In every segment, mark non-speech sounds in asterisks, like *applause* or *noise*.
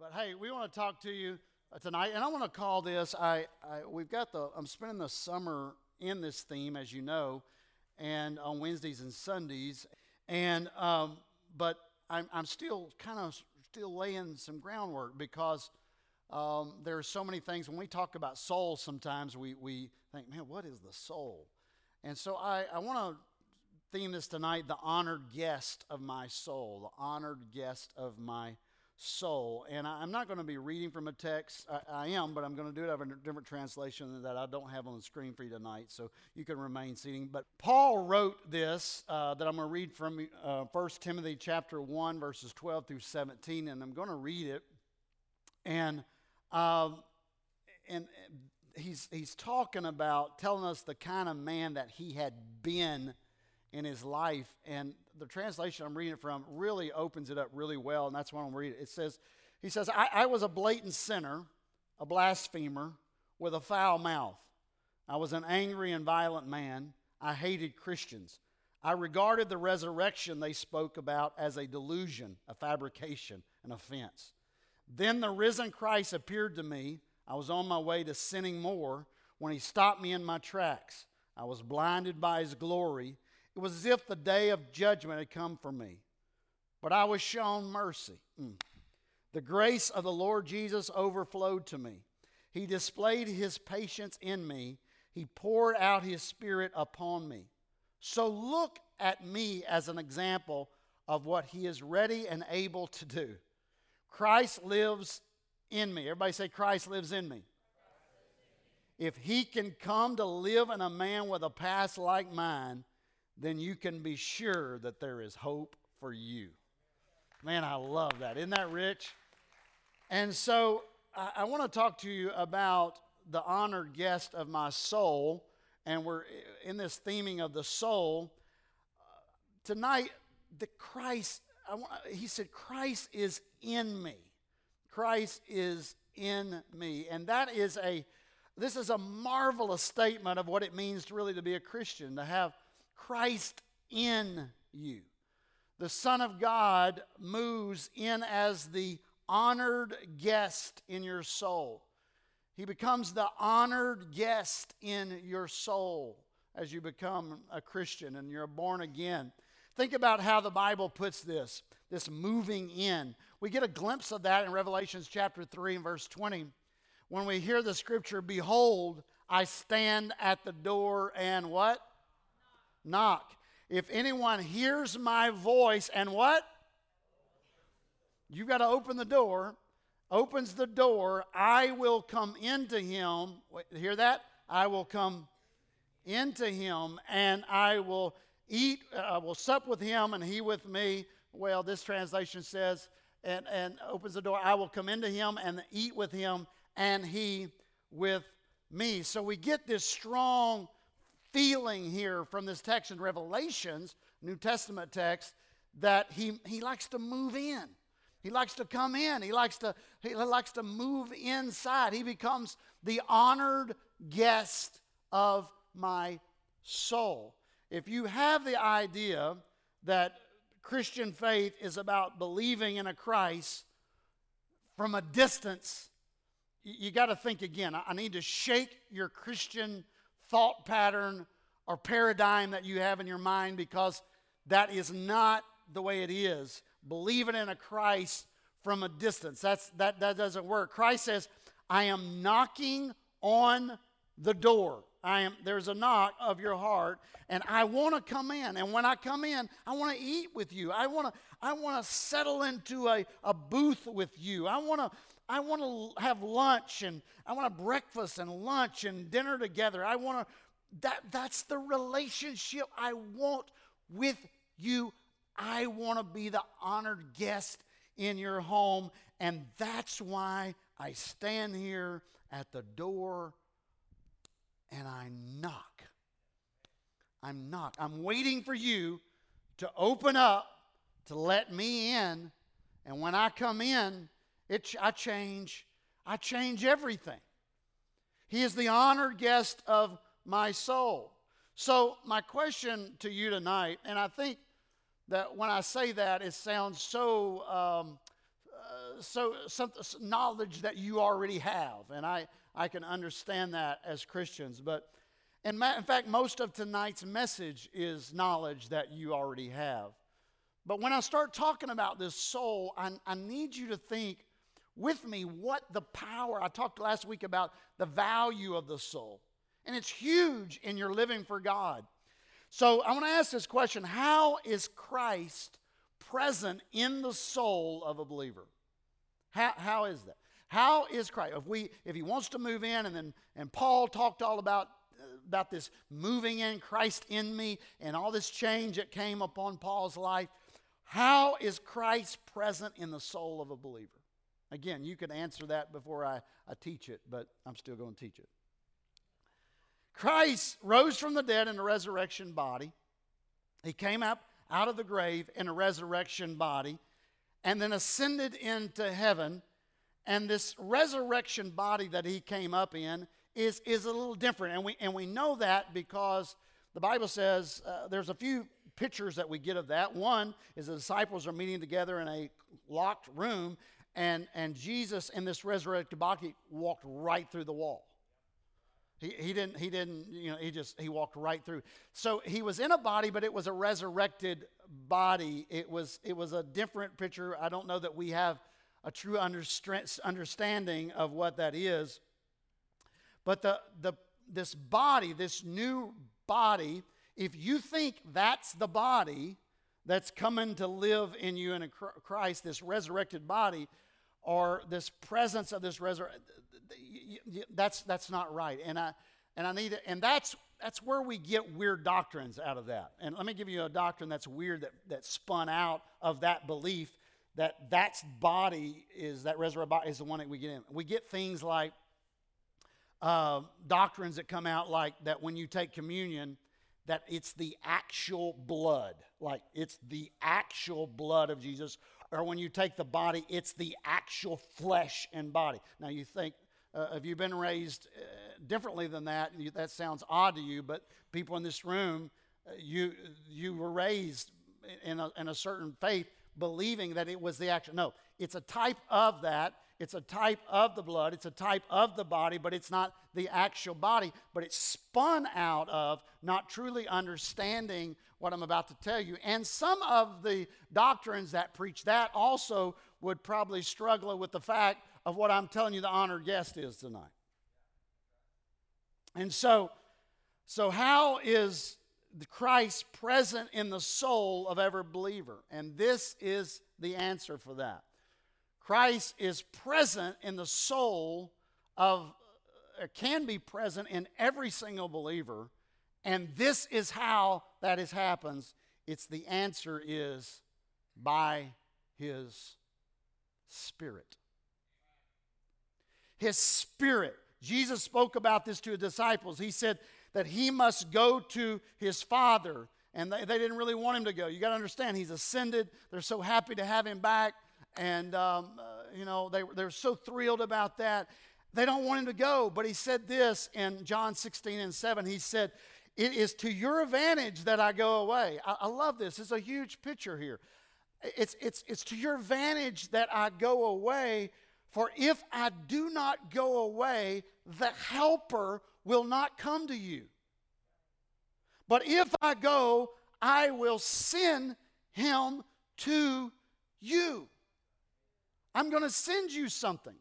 But hey, we want to talk to you uh, tonight, and I want to call this. I, I we've got the. I'm spending the summer in this theme, as you know, and on Wednesdays and Sundays, and um, but I'm I'm still kind of still laying some groundwork because. Um, there are so many things when we talk about soul sometimes we, we think man what is the soul and so i, I want to theme this tonight the honored guest of my soul the honored guest of my soul. And I, am not going to be reading from a text. I, I am, but I'm going to do it out of a different translation that I don't have on the screen for you tonight, so you can remain seating. But Paul wrote this uh, that I'm going to read from uh, 1 Timothy chapter 1, verses 12 through 17, and I'm going to read it. And, uh, and he's, he's talking about telling us the kind of man that he had been in his life. And the translation I'm reading it from really opens it up really well, and that's what I'm reading. it. It says, He says, I, I was a blatant sinner, a blasphemer, with a foul mouth. I was an angry and violent man. I hated Christians. I regarded the resurrection they spoke about as a delusion, a fabrication, an offense. Then the risen Christ appeared to me. I was on my way to sinning more when he stopped me in my tracks. I was blinded by his glory it was as if the day of judgment had come for me. But I was shown mercy. Mm. The grace of the Lord Jesus overflowed to me. He displayed his patience in me. He poured out his spirit upon me. So look at me as an example of what he is ready and able to do. Christ lives in me. Everybody say, Christ lives in me. If he can come to live in a man with a past like mine, then you can be sure that there is hope for you. Man, I love that. Isn't that rich? And so I, I want to talk to you about the honored guest of my soul. And we're in this theming of the soul. Uh, tonight, the Christ, want, he said, Christ is in me. Christ is in me. And that is a, this is a marvelous statement of what it means to really to be a Christian, to have Christ in you. The Son of God moves in as the honored guest in your soul. He becomes the honored guest in your soul as you become a Christian and you're born again. Think about how the Bible puts this this moving in. We get a glimpse of that in Revelations chapter 3 and verse 20 when we hear the scripture, Behold, I stand at the door and what? Knock. If anyone hears my voice and what? You've got to open the door. Opens the door. I will come into him. Wait, hear that? I will come into him and I will eat, I uh, will sup with him and he with me. Well, this translation says, and, and opens the door, I will come into him and eat with him and he with me. So we get this strong feeling here from this text in Revelations, New Testament text, that he, he likes to move in. He likes to come in. He likes to, he likes to move inside. He becomes the honored guest of my soul. If you have the idea that Christian faith is about believing in a Christ from a distance, you, got to think again. I, I need to shake your Christian thought pattern or paradigm that you have in your mind because that is not the way it is. Believing in a Christ from a distance, that's, that, that doesn't work. Christ says, I am knocking on the door. I am there's a knock of your heart and I want to come in and when I come in I want to eat with you. I want to I want to settle into a, a booth with you. I want to I want to have lunch and I want to breakfast and lunch and dinner together. I want to that that's the relationship I want with you. I want to be the honored guest in your home and that's why I stand here at the door and I knock. I'm knock. I'm waiting for you to open up to let me in and when I come in it, I change. I change everything. He is the honored guest of my soul. So, my question to you tonight, and I think that when I say that, it sounds so um, uh, so some knowledge that you already have, and I, I can understand that as Christians. But in, ma- in fact, most of tonight's message is knowledge that you already have. But when I start talking about this soul, I, I need you to think with me what the power, I talked last week about the value of the soul. And it's huge in your living for God. So I want to ask this question How is Christ present in the soul of a believer? How, how is that? How is Christ? If we if he wants to move in, and then and Paul talked all about uh, about this moving in Christ in me and all this change that came upon Paul's life. How is Christ present in the soul of a believer? Again, you can answer that before I, I teach it, but I'm still going to teach it. Christ rose from the dead in a resurrection body. He came up out of the grave in a resurrection body and then ascended into heaven. And this resurrection body that he came up in is, is a little different. And we, and we know that because the Bible says uh, there's a few pictures that we get of that. One is the disciples are meeting together in a locked room, and, and Jesus in this resurrected body walked right through the wall. He, he didn't, he didn't, you know, he just, he walked right through. So he was in a body, but it was a resurrected body. It was, it was a different picture. I don't know that we have a true understanding of what that is. But the, the, this body, this new body, if you think that's the body that's coming to live in you in Christ, this resurrected body, or this presence of this resurrection, that's, that's not right. And I, and I need to, and that's, that's where we get weird doctrines out of that. And let me give you a doctrine that's weird that, that spun out of that belief that that's body is that resurrected body is the one that we get in. We get things like uh, doctrines that come out like that when you take communion, that it's the actual blood, like it's the actual blood of Jesus, or when you take the body, it's the actual flesh and body. Now you think, uh, if you've been raised uh, differently than that, you, that sounds odd to you, but people in this room, uh, you, you were raised in a, in a certain faith believing that it was the actual. No, it's a type of that it's a type of the blood, it's a type of the body, but it's not the actual body, but it's spun out of not truly understanding what I'm about to tell you. And some of the doctrines that preach that also would probably struggle with the fact of what I'm telling you the honored guest is tonight. And so, so how is Christ present in the soul of every believer? And this is the answer for that. Christ is present in the soul of, uh, can be present in every single believer. And this is how that is happens. It's the answer is by his spirit. His spirit. Jesus spoke about this to his disciples. He said that he must go to his Father, and they, they didn't really want him to go. You got to understand, he's ascended. They're so happy to have him back. And um, uh, you know they, they're so thrilled about that. They don't want him to go but he said this in john 16 and 7 he said it is to your advantage that i go away. I, I love this. It's a huge picture here. It's, it's, it's to your advantage that i go away for if i do not go away the helper will not come to you but if i go i will send him to you I'm going to send you something.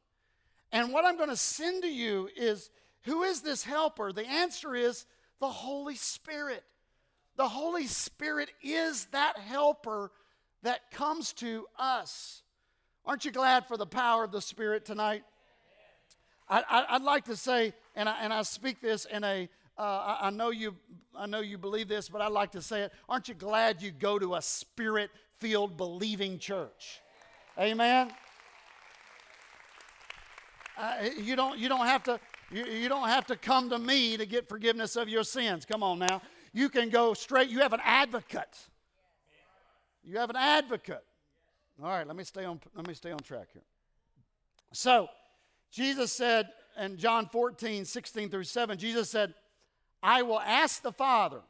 And what I'm going to send to you is who is this helper? The answer is the Holy Spirit. The Holy Spirit is that helper that comes to us. Aren't you glad for the power of the Spirit tonight? I, would like to say, and I, and I speak this in a. Uh, I, I know you, I know you believe this, but I'd like to say it. Aren't you glad you go to a spirit-filled, believing church? Amen. Uh, you, don't, you, don't have to, you, you don't have to come to me to get forgiveness of your sins. Come on now. You can go straight. You have an advocate. You have an advocate. All right, let me stay on, let me stay on track here. So, Jesus said in John 14, 16 through 7, Jesus said, I will ask the Father,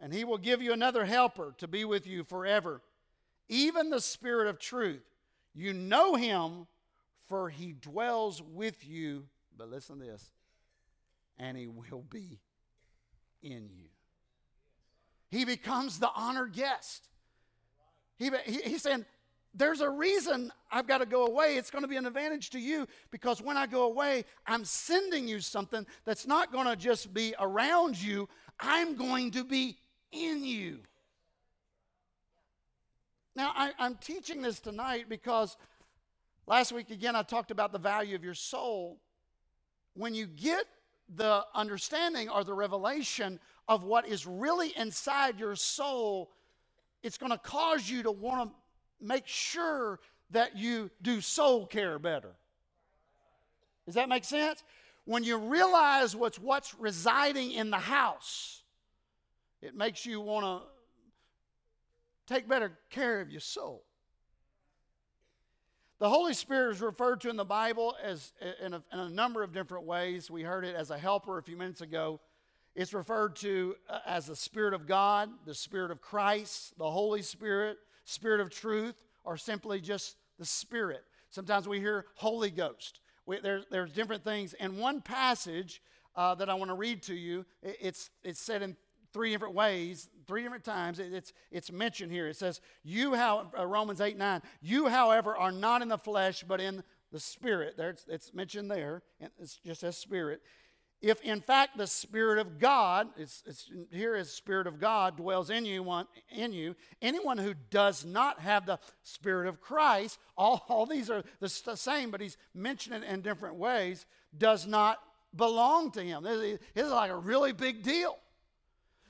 and he will give you another helper to be with you forever, even the Spirit of truth You know him, for he dwells with you. But listen to this and he will be in you. He becomes the honored guest. He, he, he's saying, There's a reason I've got to go away. It's going to be an advantage to you because when I go away, I'm sending you something that's not going to just be around you, I'm going to be in you. Now, I, am teaching this tonight because last week, again, I talked about the value of your soul. When you get the understanding or the revelation of what is really inside your soul, it's going to cause you to want to make sure that you do soul care better. Does that make sense? When you realize what's what's residing in the house, it makes you want to take better care of your soul. The Holy Spirit is referred to in the Bible as in a, in a, number of different ways. We heard it as a helper a few minutes ago. It's referred to uh, as the Spirit of God, the Spirit of Christ, the Holy Spirit, Spirit of truth, or simply just the Spirit. Sometimes we hear Holy Ghost. We, there, there's different things. And one passage uh, that I want to read to you, it, it's, it's said in three different ways, three different times. It's, it's mentioned here. It says, You, how, uh, Romans 8 9, you, however, are not in the flesh, but in the Spirit. There, it's, it's mentioned there. and It's just as Spirit. If in fact the Spirit of God, it's, it's, here is Spirit of God dwells in you, one, in you, anyone who does not have the Spirit of Christ, *laughs* all, all these are the same, but he's mentioning it in different ways, does not belong to him. This is like a really big deal.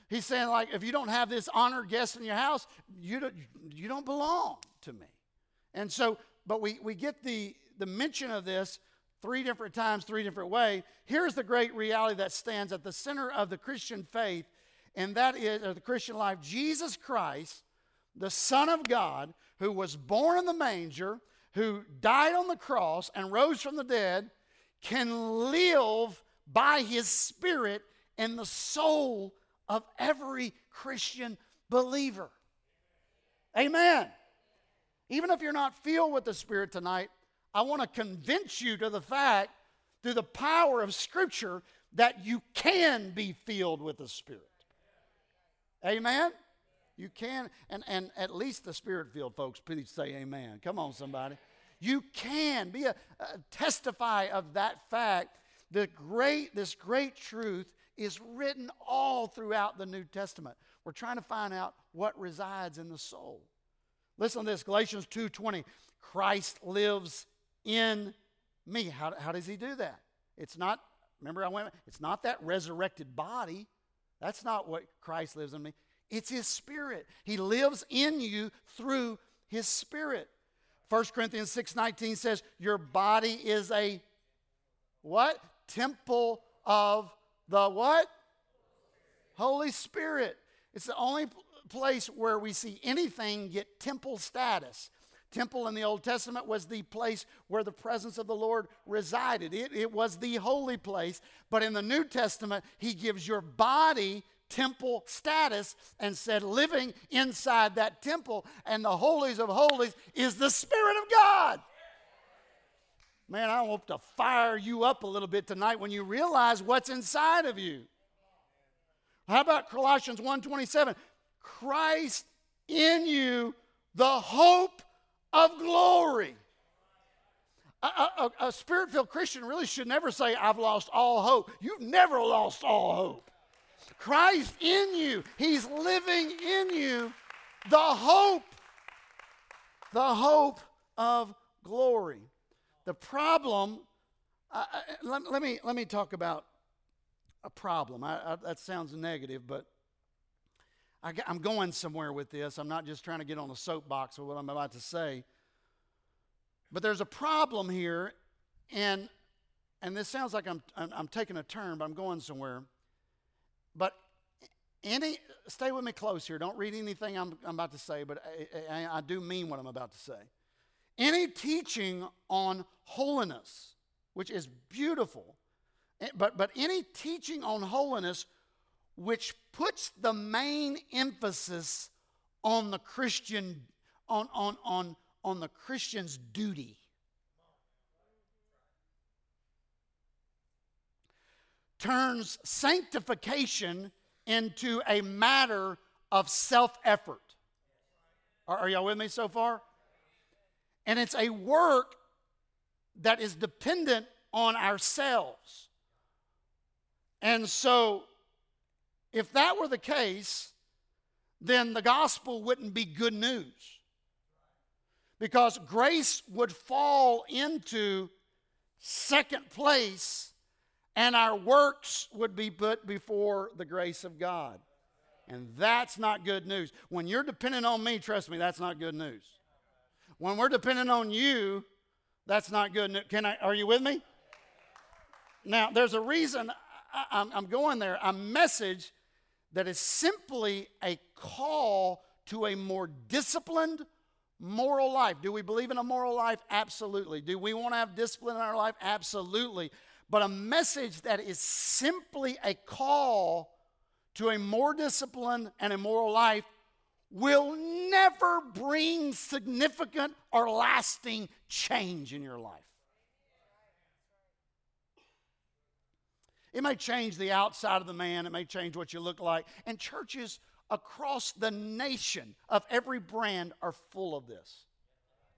He's saying, like, if you don't have this honored guest in your house, you don't, you don't belong to me. And so, but we, we get the, the mention of this three different times, three different ways. Here's the great reality that stands at the center of the Christian faith, and that is the Christian life Jesus Christ, the Son of God, who was born in the manger, who died on the cross and rose from the dead, can live by his Spirit in the soul of every Christian believer. Amen. Even if you're not filled with the Spirit tonight, I want to convince you to the fact, through the power of Scripture, that you can be filled with the Spirit. Amen? You can, and, and at least the Spirit filled folks, please say amen. Come on, somebody. You can be a, a testify of that fact. The great, this great truth is written all throughout the New Testament. We're trying to find out what resides in the soul. Listen to this Galatians 2:20. Christ lives in me. How, how does he do that? It's not, remember I went, it's not that resurrected body. That's not what Christ lives in me. It's his spirit. He lives in you through his spirit. 1 Corinthians 6:19 says, "Your body is a what? Temple of the what? Holy Spirit. It's the only place where we see anything get temple status. Temple in the Old Testament was the place where the presence of the Lord resided. It, it was the holy place. But in the New Testament, he gives your body temple status and said, living inside that temple and the holies of holies is the Spirit of God. Man, I hope to fire you up a little bit tonight when you realize what's inside of you. How about Colossians 1:27? Christ in you, the hope of glory. A, a, a spirit filled Christian really should never say, I've lost all hope. You've never lost all hope. Christ in you, He's living in you, the hope, the hope of glory. The problem, uh, let, let, me, let me talk about a problem. I, I, that sounds negative, but I, am going somewhere with this. I'm not just trying to get on a soapbox with what I'm about to say. But there's a problem here, and, and this sounds like I'm, I'm, I'm taking a turn, but I'm going somewhere. But any, stay with me close here. Don't read anything I'm, I'm about to say, but I, I, I do mean what I'm about to say. Any teaching on holiness, which is beautiful, eh, but, but any teaching on holiness which puts the main emphasis on the Christian, on, on, on, on the Christian's duty. Turns sanctification into a matter of self effort. Are, are y'all with me so far? And it's a work that is dependent on ourselves. And so, if that were the case, then the gospel wouldn't be good news. Because grace would fall into second place and our works would be put before the grace of God. And that's not good news. When you're dependent on me, trust me, that's not good news. When we're dependent on you, that's not good news. Can I, are you with me? Now, there's a reason I, am going there. A message that is simply a call to a more disciplined, moral life. Do we believe in a moral life? Absolutely. Do we want to have discipline in our life? Absolutely. But a message that is simply a call to a more disciplined and a moral life will never bring significant or lasting change in your life. It may change the outside of the man, it may change what you look like. And churches across the nation of every brand are full of this.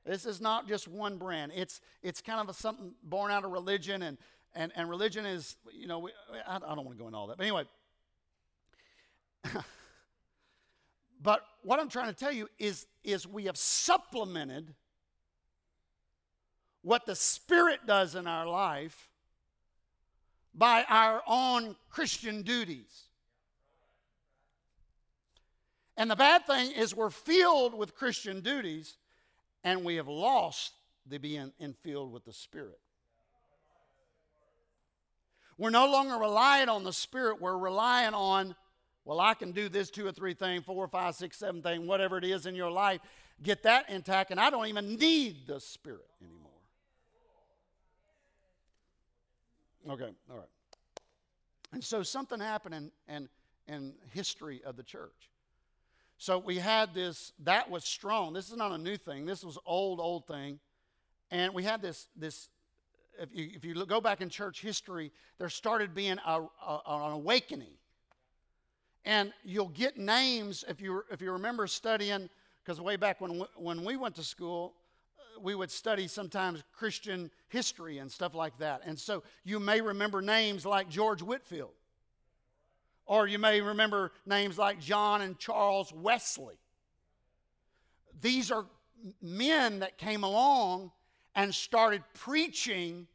This is not just one brand. It's, it's kind of a, something born out of religion, and, and, and religion is, you know, we, I, I don't want to go into all that. But anyway, *laughs* but what I'm trying to tell you is, is we have supplemented what the Spirit does in our life by our own Christian duties. And the bad thing is, we're filled with Christian duties and we have lost the being filled with the Spirit. We're no longer relying on the Spirit, we're relying on well, I can do this two or three thing, four, five, six, seven thing, whatever it is in your life, get that intact, and I don't even need the Spirit anymore. Okay, all right. And so something happened in, in, in history of the church. So we had this, that was strong. This is not a new thing. This was old, old thing. And we had this, this if you, if you look, go back in church history, there started being a, a, an awakening and you'll get names if you, if you remember studying, because way back when, when we went to school, we would study sometimes Christian history and stuff like that. And so you may remember names like George Whitefield, or you may remember names like John and Charles Wesley. These are men that came along and started preaching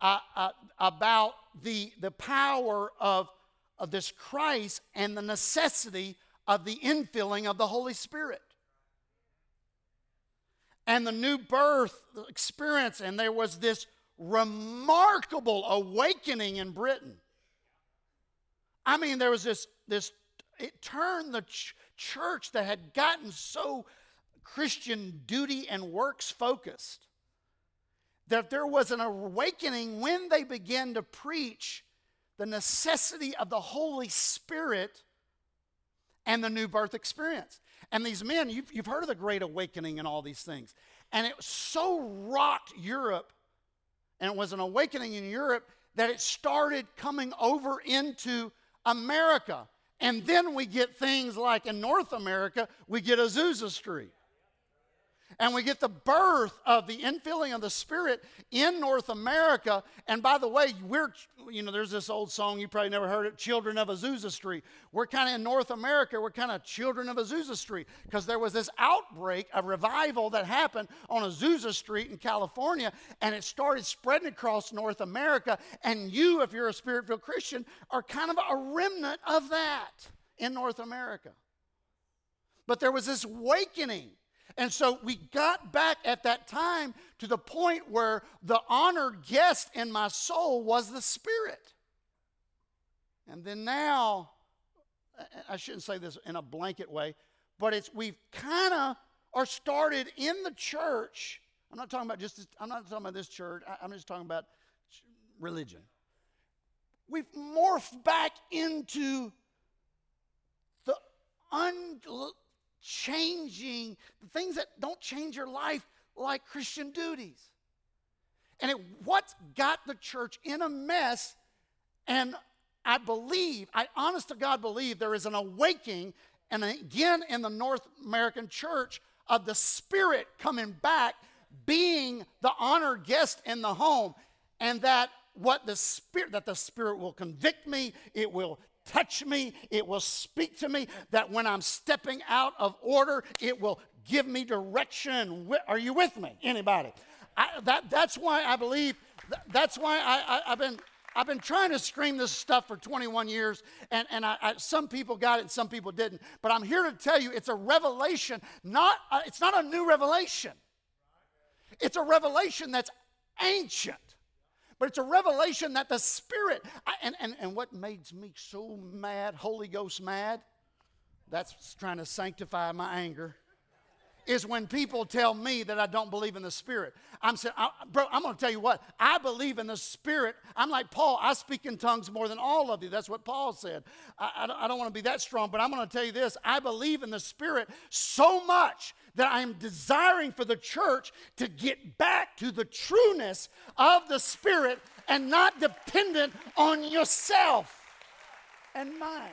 uh, uh, about the, the power of of this Christ and the necessity of the infilling of the Holy Spirit. And the new birth experience, and there was this remarkable awakening in Britain. I mean, there was this, this it turned the ch- church that had gotten so Christian duty and works focused that there was an awakening when they began to preach the necessity of the Holy Spirit and the new birth experience. And these men, you've, you've heard of the Great Awakening and all these things. And it so rocked Europe, and it was an awakening in Europe that it started coming over into America. And then we get things like in North America, we get Azusa Street. And we get the birth of the infilling of the Spirit in North America. And by the way, we're, you know, there's this old song, you probably never heard it, Children of Azusa Street. We're kind of in North America, we're kind of children of Azusa Street because there was this outbreak of revival that happened on Azusa Street in California and it started spreading across North America. And you, if you're a spirit filled Christian, are kind of a remnant of that in North America. But there was this awakening and so we got back at that time to the point where the honored guest in my soul was the Spirit. And then now, I shouldn't say this in a blanket way, but it's we've kind of are started in the church. I'm not talking about just I'm not talking about this church. I'm just talking about religion. We've morphed back into the un, changing the things that don't change your life like Christian duties. And it, what's got the church in a mess, and I believe, I honest to God believe there is an awakening, and again in the North American church, of the Spirit coming back, being the honored guest in the home, and that what the Spirit, that the Spirit will convict me, it will touch me, it will speak to me, that when I'm stepping out of order, it will give me direction. Are you with me? Anybody? I, that, that's why I believe, that's why I, I, have been. I've been trying to scream this stuff for 21 years, and, and I, I, some people got it and some people didn't. But I'm here to tell you it's a revelation, not, uh, it's not a new revelation. It's a revelation that's ancient but it's a revelation that the Spirit, I, and, and, and what makes me so mad, Holy Ghost mad, that's trying to sanctify my anger, is when people tell me that I don't believe in the Spirit. I'm saying, bro, I'm going to tell you what, I believe in the Spirit. I'm like Paul, I speak in tongues more than all of you. That's what Paul said. I, I don't want to be that strong, but I'm going to tell you this I believe in the Spirit so much that I'm desiring for the church to get back to the trueness of the Spirit and not dependent on yourself and mine.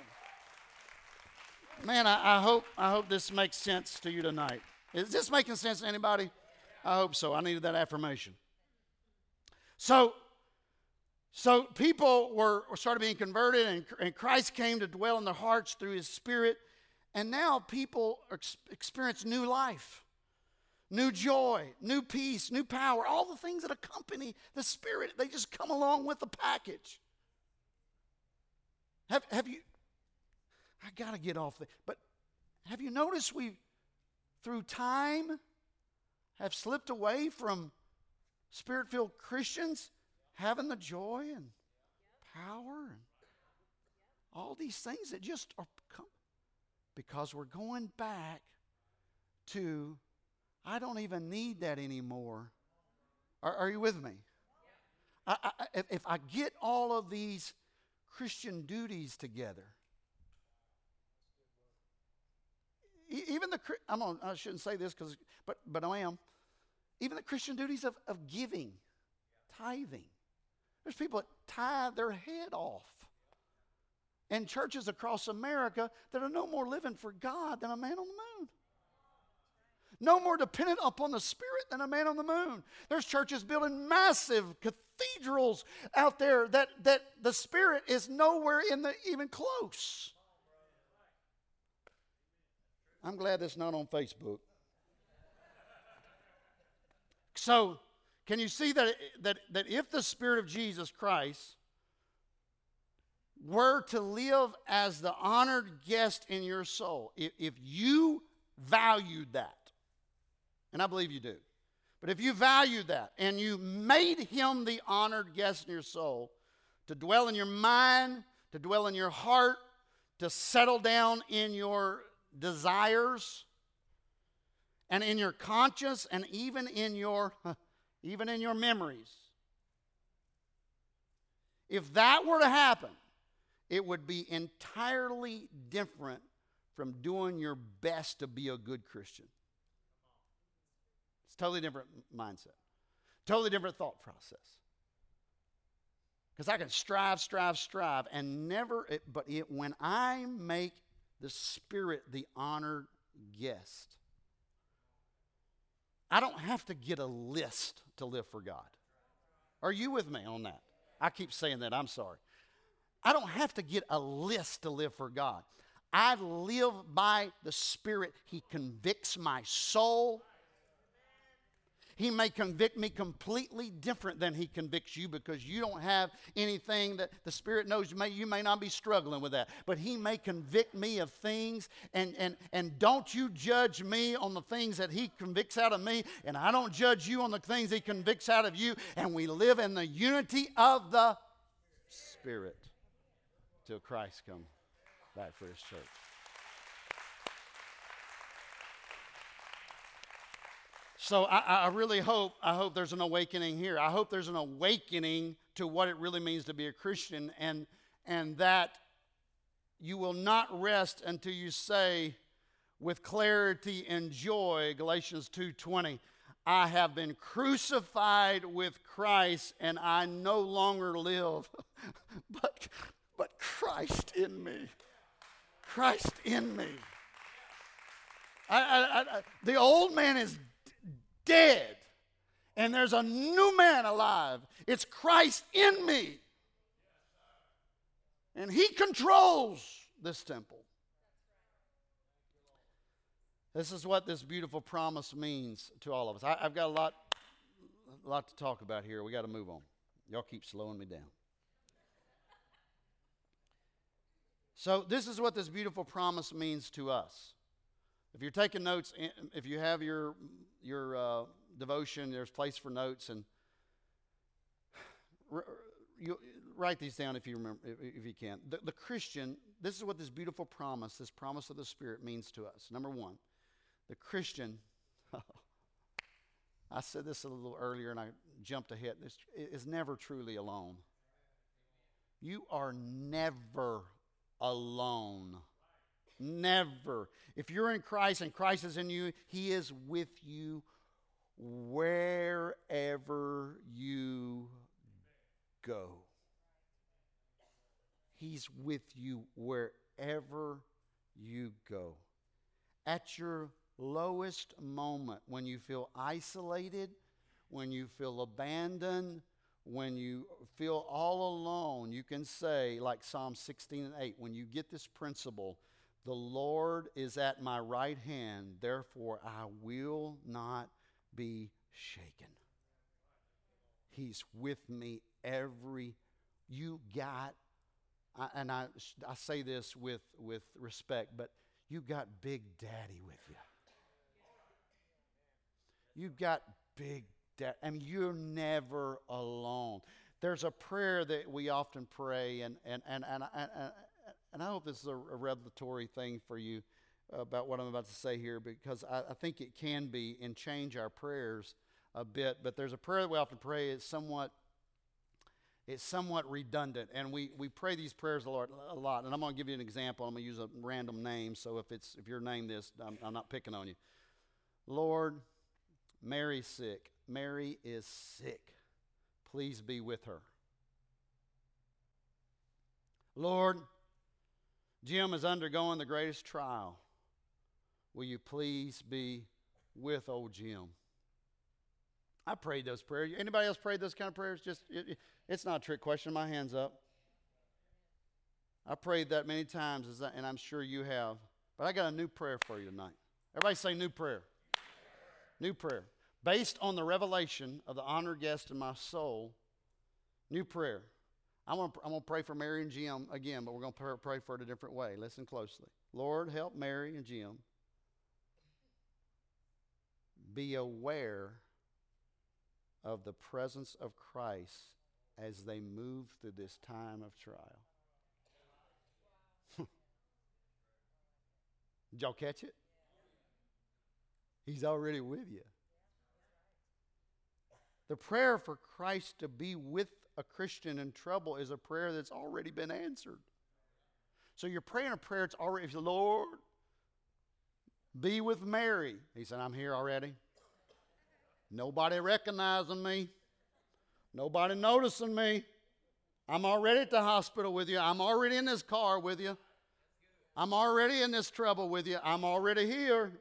Man, I, I, hope, I hope this makes sense to you tonight. Is this making sense to anybody? I hope so. I needed that affirmation. So, so people were, were started being converted, and, and Christ came to dwell in their hearts through His Spirit. And now people ex- experience new life, new joy, new peace, new power, all the things that accompany the Spirit. They just come along with the package. Have, have you, I got to get off the, but have you noticed we, through time, have slipped away from spirit filled Christians having the joy and power and all these things that just are because we're going back to, I don't even need that anymore. Are, are you with me? I, I, if I get all of these Christian duties together, even the I'm on, I shouldn't say this because but but I am even the Christian duties of, of giving, tithing. There's people that tithe their head off and churches across America that are no more living for God than a man on the moon. No more dependent upon the Spirit than a man on the moon. There's churches building massive cathedrals out there that, that the Spirit is nowhere in the even close. I'm glad that's not on Facebook. So, can you see that, that, that if the Spirit of Jesus Christ were to live as the honored guest in your soul, if, if you valued that, and I believe you do, but if you valued that and you made him the honored guest in your soul, to dwell in your mind, to dwell in your heart, to settle down in your desires and in your conscience and even in your *laughs* even in your memories if that were to happen it would be entirely different from doing your best to be a good Christian. It's totally different mindset, totally different thought process. Because I can strive, strive, strive, and never, it, but it, when I make the Spirit the honored guest, I don't have to get a list to live for God. Are you with me on that? I keep saying that, I'm sorry. I don't have to get a list to live for God. I live by the Spirit. He convicts my soul. He may convict me completely different than He convicts you because you don't have anything that the Spirit knows. You may, you may not be struggling with that, but He may convict me of things. And, and, and don't you judge me on the things that He convicts out of me, and I don't judge you on the things He convicts out of you. And we live in the unity of the Spirit till Christ come back for his church. So I, I, really hope I hope there's an awakening here. I hope there's an awakening to what it really means to be a Christian, and and that you will not rest until you say, with clarity and joy, Galatians 2:20, I have been crucified with Christ and I no longer live, *laughs* but, but Christ in me. Christ in me. I, I, I, the old man is dead, and there's a new man alive. It's Christ in me. And he controls this temple. This is what this beautiful promise means to all of us. I, have got a lot, a lot to talk about here. We got to move on. Y'all keep slowing me down. So, this is what this beautiful promise means to us. If you're taking notes, if you have your, your uh, devotion, there's place for notes, and you write these down if you remember, if you can. The, the Christian, this is what this beautiful promise, this promise of the Spirit means to us. Number one, the Christian, *laughs* I said this a little earlier and I jumped ahead, This is never truly alone. You are never alone. Never. If you're in Christ and Christ is in you, He is with you wherever you go. He's with you wherever you go. At your lowest moment, when you feel isolated, when you feel abandoned, when you feel all alone, you can say, like Psalm 16 and 8, when you get this principle, the Lord is at my right hand, therefore I will not be shaken. He's with me every you got and I, I say this with, with respect, but you got Big Daddy with you. You got Big Daddy. Mean, you're never alone. There's a prayer that we often pray, and, and, and, and, and, I hope this is a, a revelatory thing for you uh, about what I'm about to say here because I, I, think it can be and change our prayers a bit. But there's a prayer that we often pray. It's somewhat it's somewhat redundant, and we, we pray these prayers a lot, a lot. And I'm going to give you an example. I'm going to use a random name, so if it's if you're named this, I'm, I'm not picking on you. Lord, Mary's sick. Mary is sick. Please be with her. Lord, Jim is undergoing the greatest trial. Will you please be with old Jim? I prayed those prayers. Anybody else prayed those kind of prayers? Just it, it's not a trick question. My hands up. I prayed that many times, and I'm sure you have. But I got a new prayer for you tonight. Everybody say new prayer. New prayer. Based on the revelation of the honored guest in my soul, new prayer. I'm going to I'm gonna pray for Mary and Jim again, but we're going to pray for it a different way. Listen closely. Lord, help Mary and Jim be aware of the presence of Christ as they move through this time of trial. *laughs* Did y'all catch it? He's already with you. The prayer for Christ to be with a Christian in trouble is a prayer that's already been answered. So you're praying a prayer, it's already, if the Lord, be with Mary. He said, I'm here already. Nobody recognizing me. Nobody noticing me. I'm already at the hospital with you. I'm already in this car with you. I'm already in this trouble with you. I'm already here.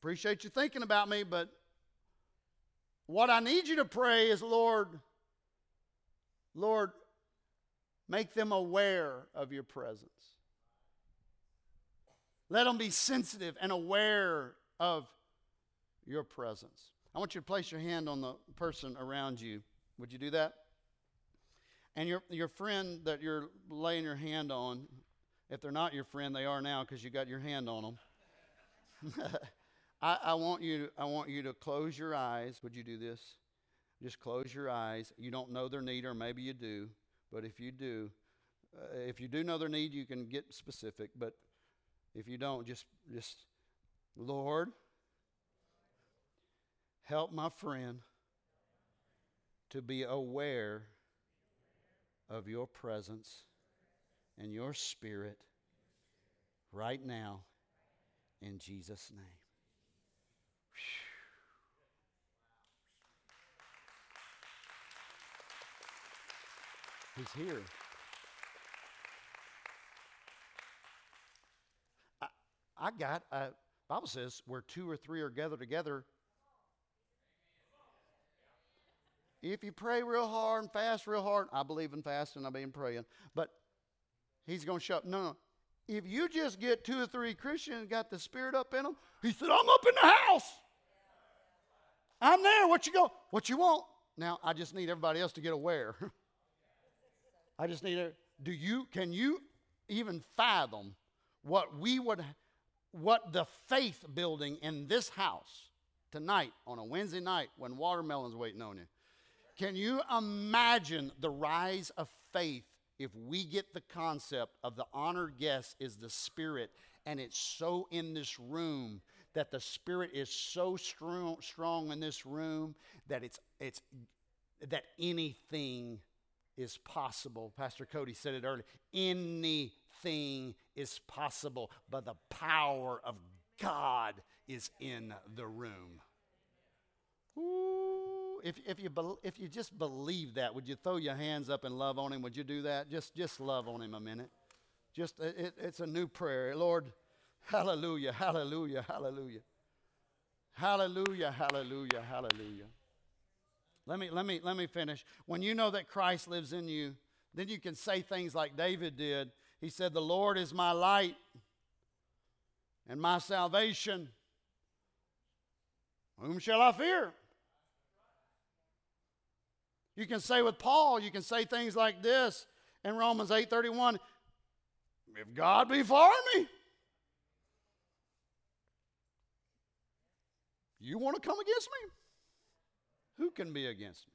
Appreciate you thinking about me, but what I need you to pray is, Lord, Lord, make them aware of your presence. Let them be sensitive and aware of your presence. I want you to place your hand on the person around you. Would you do that? And your, your friend that you're laying your hand on, if they're not your friend, they are now because you got your hand on them. *laughs* I, I, want you I want you to close your eyes. Would you do this? Just close your eyes. You don't know their need, or maybe you do, but if you do, uh, if you do know their need, you can get specific. But if you don't, just, just, Lord, help my friend to be aware of your presence and your spirit right now in Jesus' name. He's here. I, I got, uh, Bible says, where two or three are gathered together. If you pray real hard and fast real hard, I believe in fasting, I believe in praying, but he's going to show up. No, no. If you just get two or three Christians got the Spirit up in them, he said, I'm up in the house. I'm there. What you go? What you want? Now, I just need everybody else to get aware. *laughs* I just need to, do you, can you even fathom what we would, what the faith building in this house tonight on a Wednesday night when watermelon's waiting on you? Can you imagine the rise of faith if we get the concept of the honored guest is the Spirit and it's so in this room that the Spirit is so strong, strong in this room that it's, it's that anything is possible. Pastor Cody said it earlier. Anything is possible, but the power of God is in the room. Ooh, if, if, you, if you just believe that, would you throw your hands up and love on him? Would you do that? Just, just love on him a minute. Just, it, it's a new prayer. Lord, hallelujah, hallelujah, hallelujah. Hallelujah, hallelujah, hallelujah. Let me, let me, let me finish. When you know that Christ lives in you, then you can say things like David did. He said, The Lord is my light and my salvation. Whom shall I fear? You can say with Paul, you can say things like this in Romans 8:31, if God be for me, you want to come against me? Who can be against me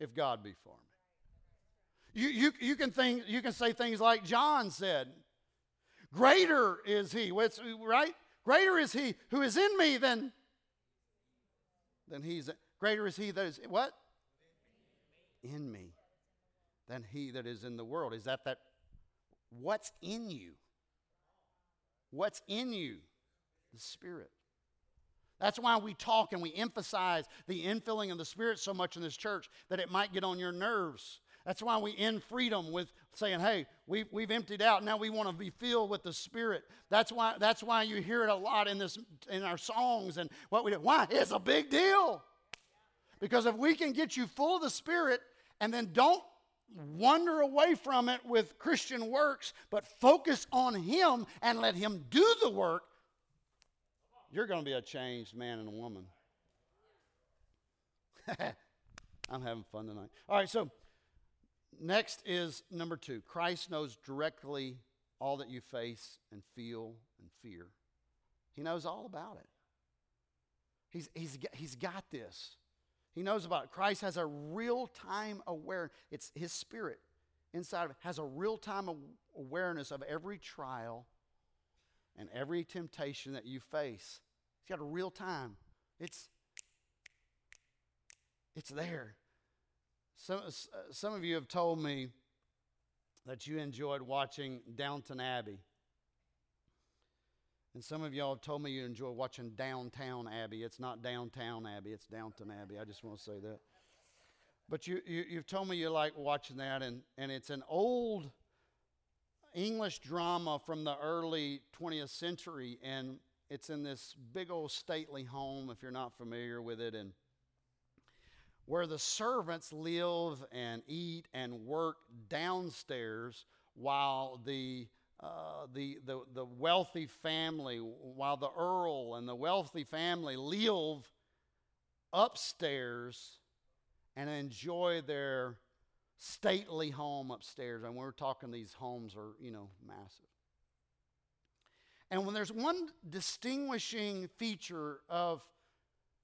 if God be for me? You, you, you, can think, you can say things like John said Greater is he, right? Greater is he who is in me than, than he's, greater is he that is, what? In me than he that is in the world. Is that that, what's in you? What's in you? The Spirit. That's why we talk and we emphasize the infilling of the Spirit so much in this church that it might get on your nerves. That's why we end freedom with saying, hey, we've, we've emptied out. Now we want to be filled with the Spirit. That's why, that's why you hear it a lot in, this, in our songs and what we do. Why? It's a big deal. Because if we can get you full of the Spirit and then don't wander away from it with Christian works, but focus on Him and let Him do the work, you're going to be a changed man and a woman. *laughs* I'm having fun tonight. All right, so next is number two Christ knows directly all that you face and feel and fear. He knows all about it. He's, he's, he's got this. He knows about it. Christ has a real time aware. It's his spirit inside of it has a real time awareness of every trial and every temptation that you face. It's got a real time. It's it's there. Some, uh, some of you have told me that you enjoyed watching Downton Abbey. And some of y'all have told me you enjoy watching Downtown Abbey. It's not Downtown Abbey, it's Downton Abbey. I just want to say that. But you, you, have told me you like watching that, and, and it's an old English drama from the early 20th century, and it's in this big old stately home, if you're not familiar with it, and where the servants live and eat and work downstairs while the uh, the, the, the wealthy family, while the earl and the wealthy family live upstairs and enjoy their stately home upstairs. And we're talking these homes are, you know, massive. And when there's one distinguishing feature of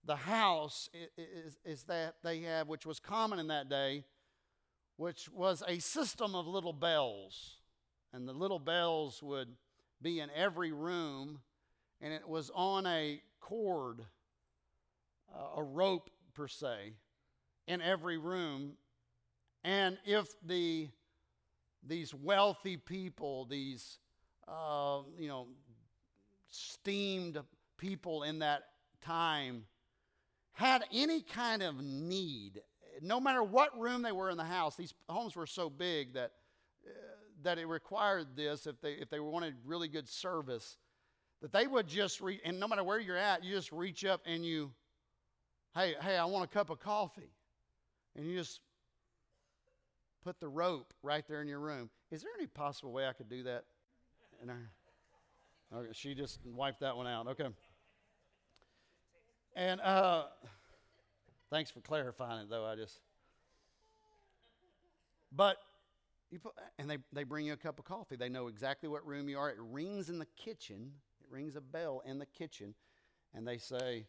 the house is, is that they have, which was common in that day, which was a system of little bells. And the little bells would be in every room, and it was on a cord, uh, a rope per se, in every room. And if the these wealthy people, these uh, you know esteemed people in that time had any kind of need, no matter what room they were in the house, these homes were so big that, uh, that it required this if they, if they wanted really good service, that they would just reach, and no matter where you're at, you just reach up and you, hey, hey, I want a cup of coffee. And you just put the rope right there in your room. Is there any possible way I could do that? And our, okay, she just wiped that one out. Okay. And uh, thanks for clarifying it, though. I just. But you put, and they, they bring you a cup of coffee. They know exactly what room you are. It rings in the kitchen. It rings a bell in the kitchen, and they say,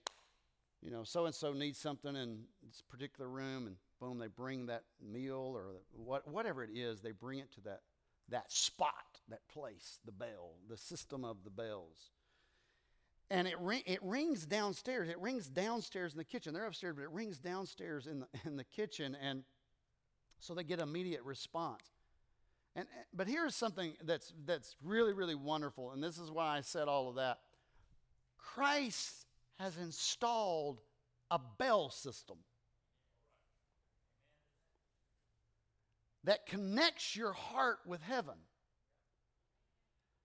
you know, so and so needs something in this particular room, and boom, they bring that meal or what, whatever it is. They bring it to that that spot, that place, the bell, the system of the bells and it, ring, it rings downstairs. It rings downstairs in the kitchen. They're upstairs, but it rings downstairs in the, in the kitchen, and so they get immediate response. And, eh, but here's something that's, that's really, really wonderful, and this is why I said all of that. Christ has installed a bell system that connects your heart with heaven.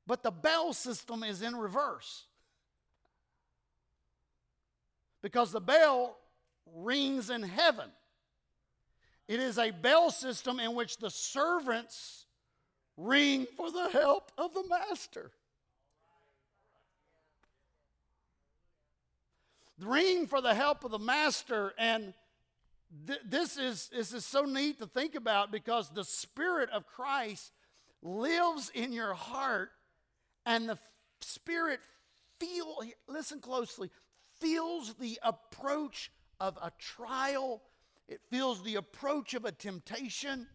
But the bell system is in reverse because the bell rings in heaven. It is a bell system in which the servants ring for the help of the master. Ring for the help of the master. And th- this, is, this is so neat to think about because the Spirit of Christ lives in your heart, and the Spirit feel, listen closely, feels the approach of a trial, it feels the approach of a temptation,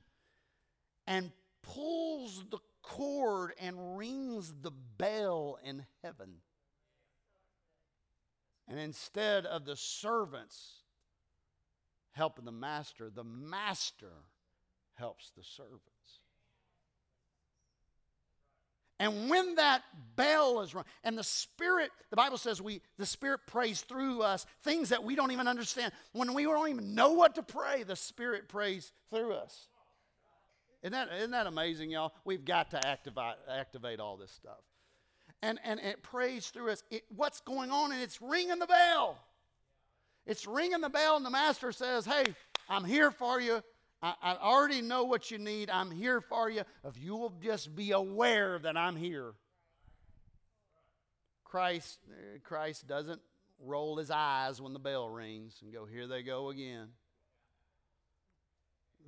and pulls the cord and rings the bell in heaven. And instead of the servants helping the master, the master helps the servants. And when that bell is rung, and the Spirit, the Bible says we the Spirit prays through us things that we don't even understand. When we don't even know what to pray, the Spirit prays through us. Isn't that, isn't that amazing, y'all? We've got to activate, activate all this stuff. And, and it prays through us. It, what's going on? And it's ringing the bell. It's ringing the bell, and the Master says, Hey, I'm here for you. I, I already know what you need. I'm here for you. If you will just be aware that I'm here. Christ, eh, Christ doesn't roll his eyes when the bell rings and go, Here they go again.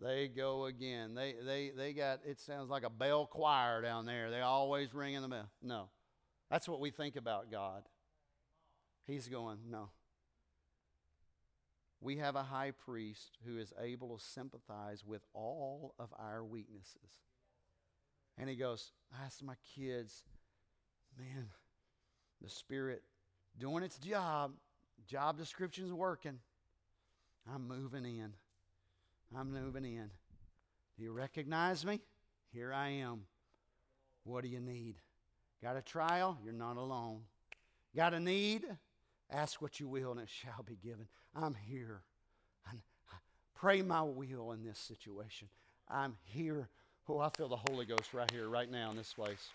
They go again. They, they, they got, it sounds like a bell choir down there. They always ringing the bell. No. That's what we think about God. He's going, No. We have a high priest who is able to sympathize with all of our weaknesses. And he goes, I asked my kids, man, the Spirit doing its job, job description's working. I'm moving in. I'm moving in. Do you recognize me? Here I am. What do you need? Got a trial? You're not alone. Got a need? Ask what you will, and it shall be given. I'm here. And pray my will in this situation. I'm here. Oh, I feel the Holy Ghost right here, right now in this place.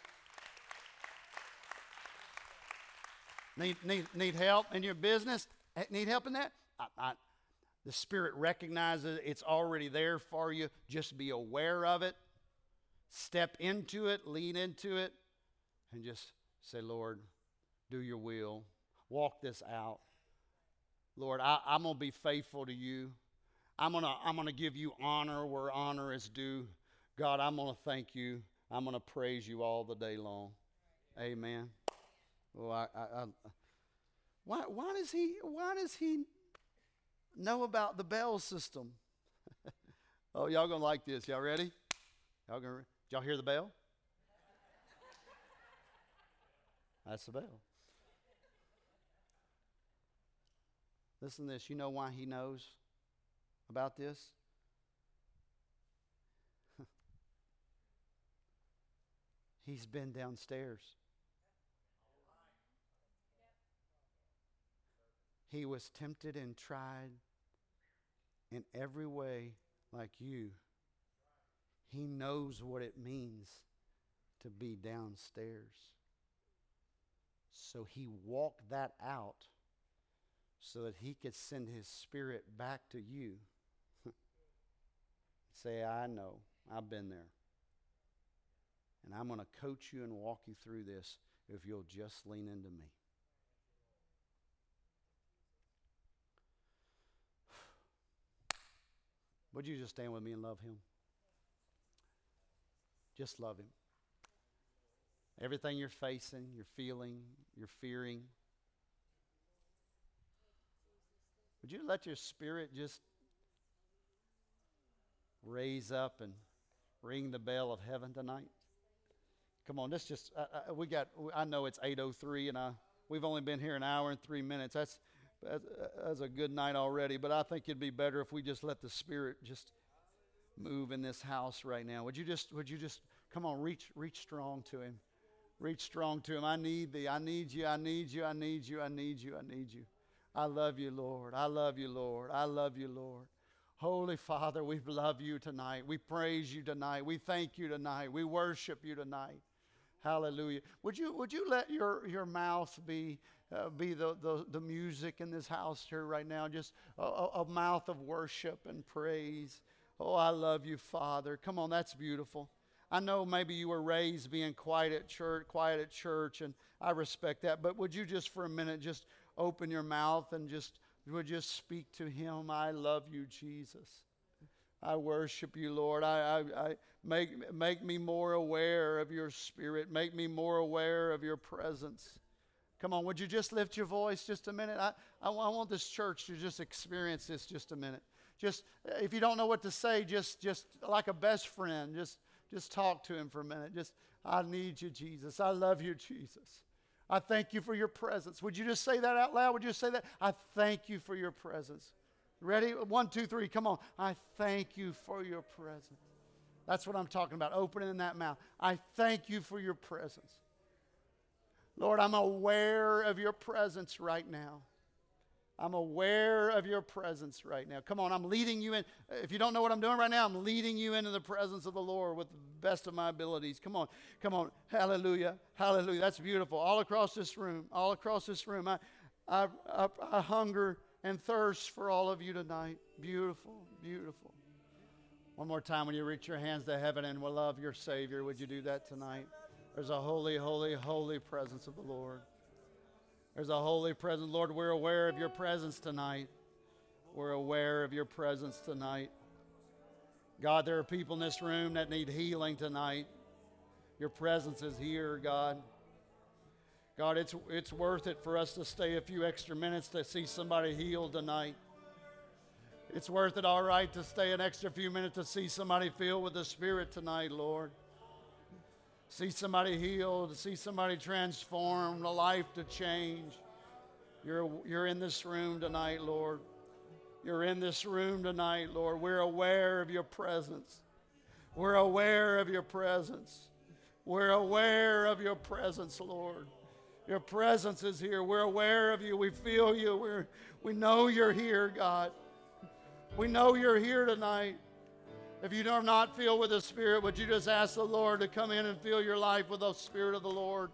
Need, need, need help in your business? Eh, need help in that? I, I, the Spirit recognizes it's already there for you. Just be aware of it. Step into it, lean into it, and just say, Lord, do your will walk this out. Lord, I, am going to be faithful to you. I'm going to I'm going to give you honor where honor is due. God, I'm going to thank you. I'm going to praise you all the day long. Amen. Well, I, I, I, why, why does he why does he know about the bell system? *laughs* oh, y'all gonna like this. Y'all ready? Y'all gonna y'all hear the bell? That's the bell. Listen to this. You know why he knows about this? *laughs* He's been downstairs. He was tempted and tried in every way like you. He knows what it means to be downstairs. So he walked that out so that he could send his spirit back to you. *laughs* Say, I know, I've been there. And I'm going to coach you and walk you through this if you'll just lean into me. *sighs* Would you just stand with me and love him? Just love him. Everything you're facing, you're feeling, you're fearing. Would you let your spirit just raise up and ring the bell of heaven tonight? Come on, let's just, uh, uh, we got, I know it's 8.03 and I, we've only been here an hour and three minutes. That's, that's, that's a good night already, but I think it'd be better if we just let the Spirit just move in this house right now. Would you just, would you just, come on, reach, reach strong to Him. Reach strong to Him. I need thee. I need you. I need you. I need you. I need you. I need you. I love you, Lord. I love you, Lord. I love you, Lord. Holy Father, we love you tonight. We praise you tonight. We thank you tonight. We worship you tonight. Hallelujah. Would you, would you let your, your mouth be, uh, be the, the, the music in this house here right now? Just a, a mouth of worship and praise. Oh, I love you, Father. Come on, that's beautiful. I know maybe you were raised being quiet at church, quiet at church, and I respect that. But would you just for a minute just open your mouth and just would just speak to him? I love you, Jesus. I worship you, Lord. I, I, I, make, make me more aware of your spirit. Make me more aware of your presence. Come on, would you just lift your voice just a minute? I, I, I want this church to just experience this just a minute. Just if you don't know what to say, just just like a best friend, just just talk to him for a minute. Just I need you, Jesus. I love you, Jesus. I thank you for your presence. Would you just say that out loud? Would you say that? I thank you for your presence. Ready? One, two, three. Come on. I thank you for your presence. That's what I'm talking about, opening that mouth. I thank you for your presence. Lord, I'm aware of your presence right now. I'm aware of your presence right now. Come on, I'm leading you in. If you don't know what I'm doing right now, I'm leading you into the presence of the Lord with the best of my abilities. Come on, come on. Hallelujah. Hallelujah. That's beautiful. All across this room, all across this room. I, I, I, I hunger and thirst for all of you tonight. Beautiful, beautiful. One more time, when you reach your hands to heaven and will love your Savior, would you do that tonight? There's a holy, holy, holy presence of the Lord. There's a holy presence. Lord, we're aware of your presence tonight. We're aware of your presence tonight. God, there are people in this room that need healing tonight. Your presence is here, God. God, it's, it's worth it for us to stay a few extra minutes to see somebody healed tonight. It's worth it, all right, to stay an extra few minutes to see somebody filled with the Spirit tonight, Lord. See somebody healed, to see somebody transformed, a life to change. You're, you're in this room tonight, Lord. You're in this room tonight, Lord. We're aware of your presence. We're aware of your presence. We're aware of your presence, Lord. Your presence is here. We're aware of you. We feel you. We're, we know you're here, God. We know you're here tonight. If you are not filled with the Spirit, would you just ask the Lord to come in and fill your life with the Spirit of the Lord?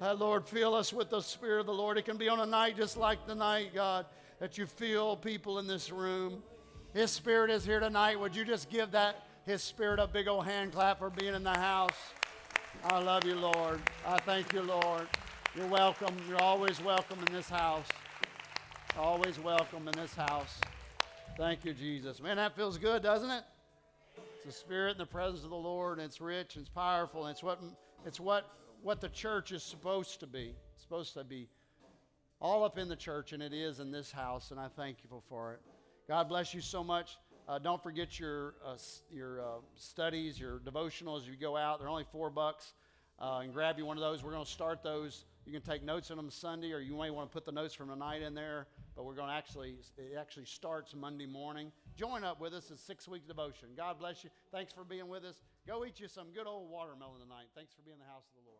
Uh, Lord, fill us with the Spirit of the Lord. It can be on a night just like the night, God, that you feel people in this room. His Spirit is here tonight. Would you just give that His Spirit a big old hand clap for being in the house? I love you, Lord. I thank you, Lord. You're welcome. You're always welcome in this house. Always welcome in this house. Thank you, Jesus. Man, that feels good, doesn't it? The Spirit and the presence of the Lord, and it's rich and it's powerful, and it's what it's what what the church is supposed to be. It's supposed to be all up in the church, and it is in this house, and I thank you for it. God bless you so much. Uh, don't forget your uh, your uh, studies, your devotionals. You go out, they're only four bucks, uh, and grab you one of those. We're going to start those. You can take notes on them Sunday, or you may want to put the notes from tonight in there. But we're going to actually it actually starts Monday morning. Join up with us. It's six week devotion. God bless you. Thanks for being with us. Go eat you some good old watermelon tonight. Thanks for being in the house of the Lord.